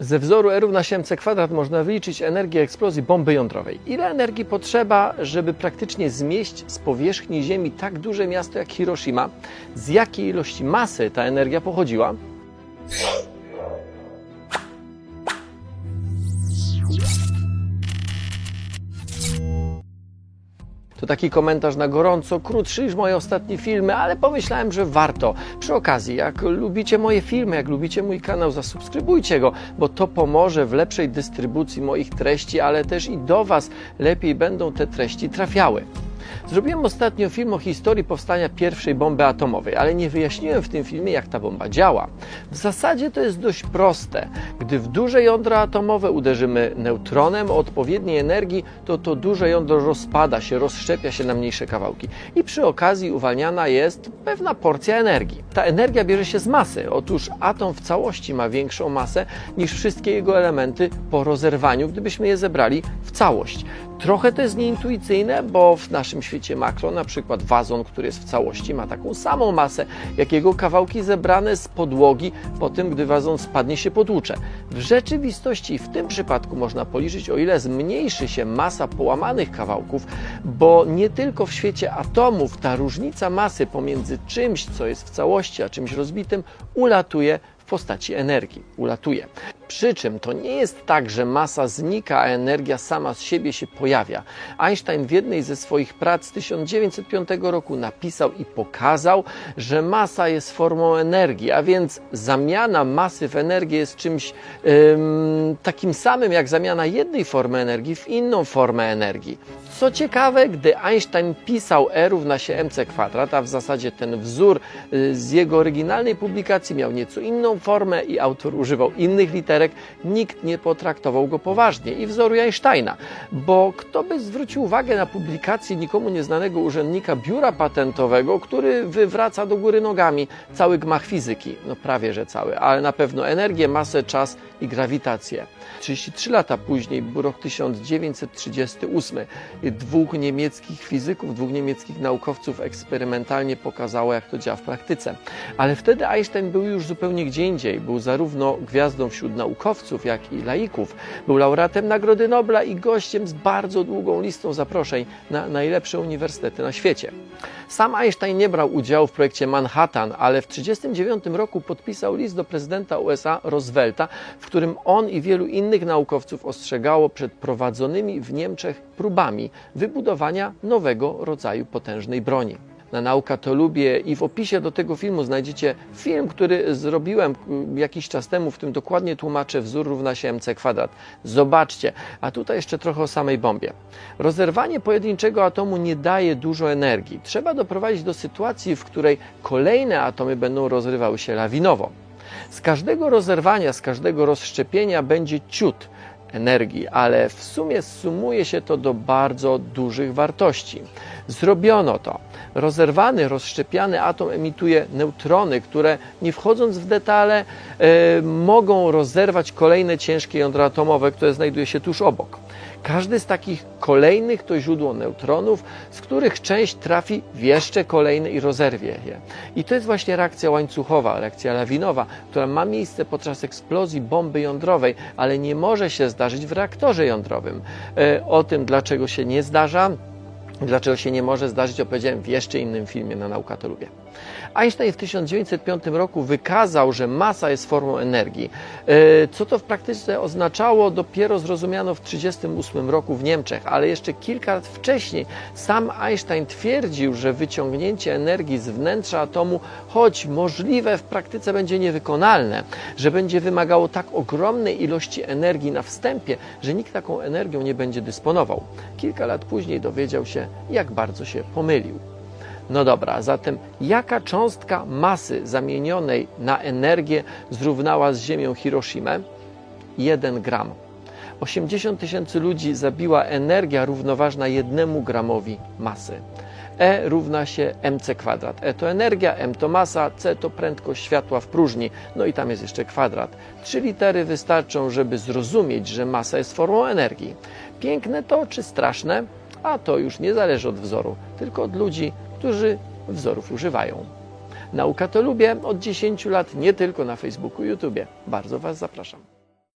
Ze wzoru R równa się mc kwadrat można wyliczyć energię eksplozji bomby jądrowej. Ile energii potrzeba, żeby praktycznie zmieść z powierzchni Ziemi tak duże miasto jak Hiroshima? Z jakiej ilości masy ta energia pochodziła? To taki komentarz na gorąco, krótszy niż moje ostatnie filmy, ale pomyślałem, że warto. Przy okazji, jak lubicie moje filmy, jak lubicie mój kanał, zasubskrybujcie go, bo to pomoże w lepszej dystrybucji moich treści, ale też i do Was lepiej będą te treści trafiały. Zrobiłem ostatnio film o historii powstania pierwszej bomby atomowej, ale nie wyjaśniłem w tym filmie, jak ta bomba działa. W zasadzie to jest dość proste. Gdy w duże jądro atomowe uderzymy neutronem o odpowiedniej energii, to to duże jądro rozpada się, rozszczepia się na mniejsze kawałki i przy okazji uwalniana jest pewna porcja energii. Ta energia bierze się z masy. Otóż atom w całości ma większą masę niż wszystkie jego elementy po rozerwaniu, gdybyśmy je zebrali w całość. Trochę to jest nieintuicyjne, bo w naszym świecie makro, na przykład wazon, który jest w całości, ma taką samą masę, jak jego kawałki zebrane z podłogi po tym, gdy wazon spadnie się potłucze. W rzeczywistości w tym przypadku można policzyć, o ile zmniejszy się masa połamanych kawałków, bo nie tylko w świecie atomów ta różnica masy pomiędzy czymś, co jest w całości, a czymś rozbitym, ulatuje w postaci energii. Ulatuje. Przy czym to nie jest tak, że masa znika, a energia sama z siebie się pojawia. Einstein w jednej ze swoich prac z 1905 roku napisał i pokazał, że masa jest formą energii, a więc zamiana masy w energię jest czymś ym, takim samym jak zamiana jednej formy energii w inną formę energii. Co ciekawe, gdy Einstein pisał E równa się mc kwadrat, a w zasadzie ten wzór y, z jego oryginalnej publikacji miał nieco inną formę i autor używał innych nikt nie potraktował go poważnie i wzoru Einsteina, bo kto by zwrócił uwagę na publikację nikomu nieznanego urzędnika biura patentowego, który wywraca do góry nogami cały gmach fizyki, no prawie że cały, ale na pewno energię, masę, czas i grawitację. 33 lata później, był rok 1938, dwóch niemieckich fizyków, dwóch niemieckich naukowców eksperymentalnie pokazało, jak to działa w praktyce. Ale wtedy Einstein był już zupełnie gdzie indziej. Był zarówno gwiazdą wśród naukowców, jak i laików. Był laureatem Nagrody Nobla i gościem z bardzo długą listą zaproszeń na najlepsze uniwersytety na świecie. Sam Einstein nie brał udziału w projekcie Manhattan, ale w 1939 roku podpisał list do prezydenta USA Roosevelta, w którym on i wielu innych naukowców ostrzegało przed prowadzonymi w Niemczech próbami wybudowania nowego rodzaju potężnej broni na Nauka to lubię i w opisie do tego filmu znajdziecie film, który zrobiłem jakiś czas temu, w tym dokładnie tłumaczę wzór równa się mc kwadrat. Zobaczcie, a tutaj jeszcze trochę o samej bombie. Rozerwanie pojedynczego atomu nie daje dużo energii. Trzeba doprowadzić do sytuacji, w której kolejne atomy będą rozrywały się lawinowo. Z każdego rozerwania, z każdego rozszczepienia będzie ciut energii, ale w sumie sumuje się to do bardzo dużych wartości. Zrobiono to. Rozerwany, rozszczepiany atom emituje neutrony, które nie wchodząc w detale, e, mogą rozerwać kolejne ciężkie jądra atomowe, które znajduje się tuż obok. Każdy z takich kolejnych to źródło neutronów, z których część trafi w jeszcze kolejne i rozerwie je. I to jest właśnie reakcja łańcuchowa, reakcja lawinowa, która ma miejsce podczas eksplozji bomby jądrowej, ale nie może się zdarzyć w reaktorze jądrowym. E, o tym, dlaczego się nie zdarza, Dlaczego się nie może zdarzyć, opowiedziałem w jeszcze innym filmie na Nauka to lubię. Einstein w 1905 roku wykazał, że masa jest formą energii. E, co to w praktyce oznaczało, dopiero zrozumiano w 1938 roku w Niemczech, ale jeszcze kilka lat wcześniej sam Einstein twierdził, że wyciągnięcie energii z wnętrza atomu, choć możliwe w praktyce będzie niewykonalne, że będzie wymagało tak ogromnej ilości energii na wstępie, że nikt taką energią nie będzie dysponował. Kilka lat później dowiedział się, jak bardzo się pomylił. No dobra, zatem jaka cząstka masy zamienionej na energię zrównała z Ziemią Hiroshima? 1 gram. 80 tysięcy ludzi zabiła energia równoważna jednemu gramowi masy. E równa się mc kwadrat. E to energia, m to masa, c to prędkość światła w próżni, no i tam jest jeszcze kwadrat. Trzy litery wystarczą, żeby zrozumieć, że masa jest formą energii. Piękne to czy straszne? A to już nie zależy od wzoru, tylko od ludzi, którzy wzorów używają. Nauka to lubię od 10 lat, nie tylko na Facebooku i YouTube. Bardzo Was zapraszam.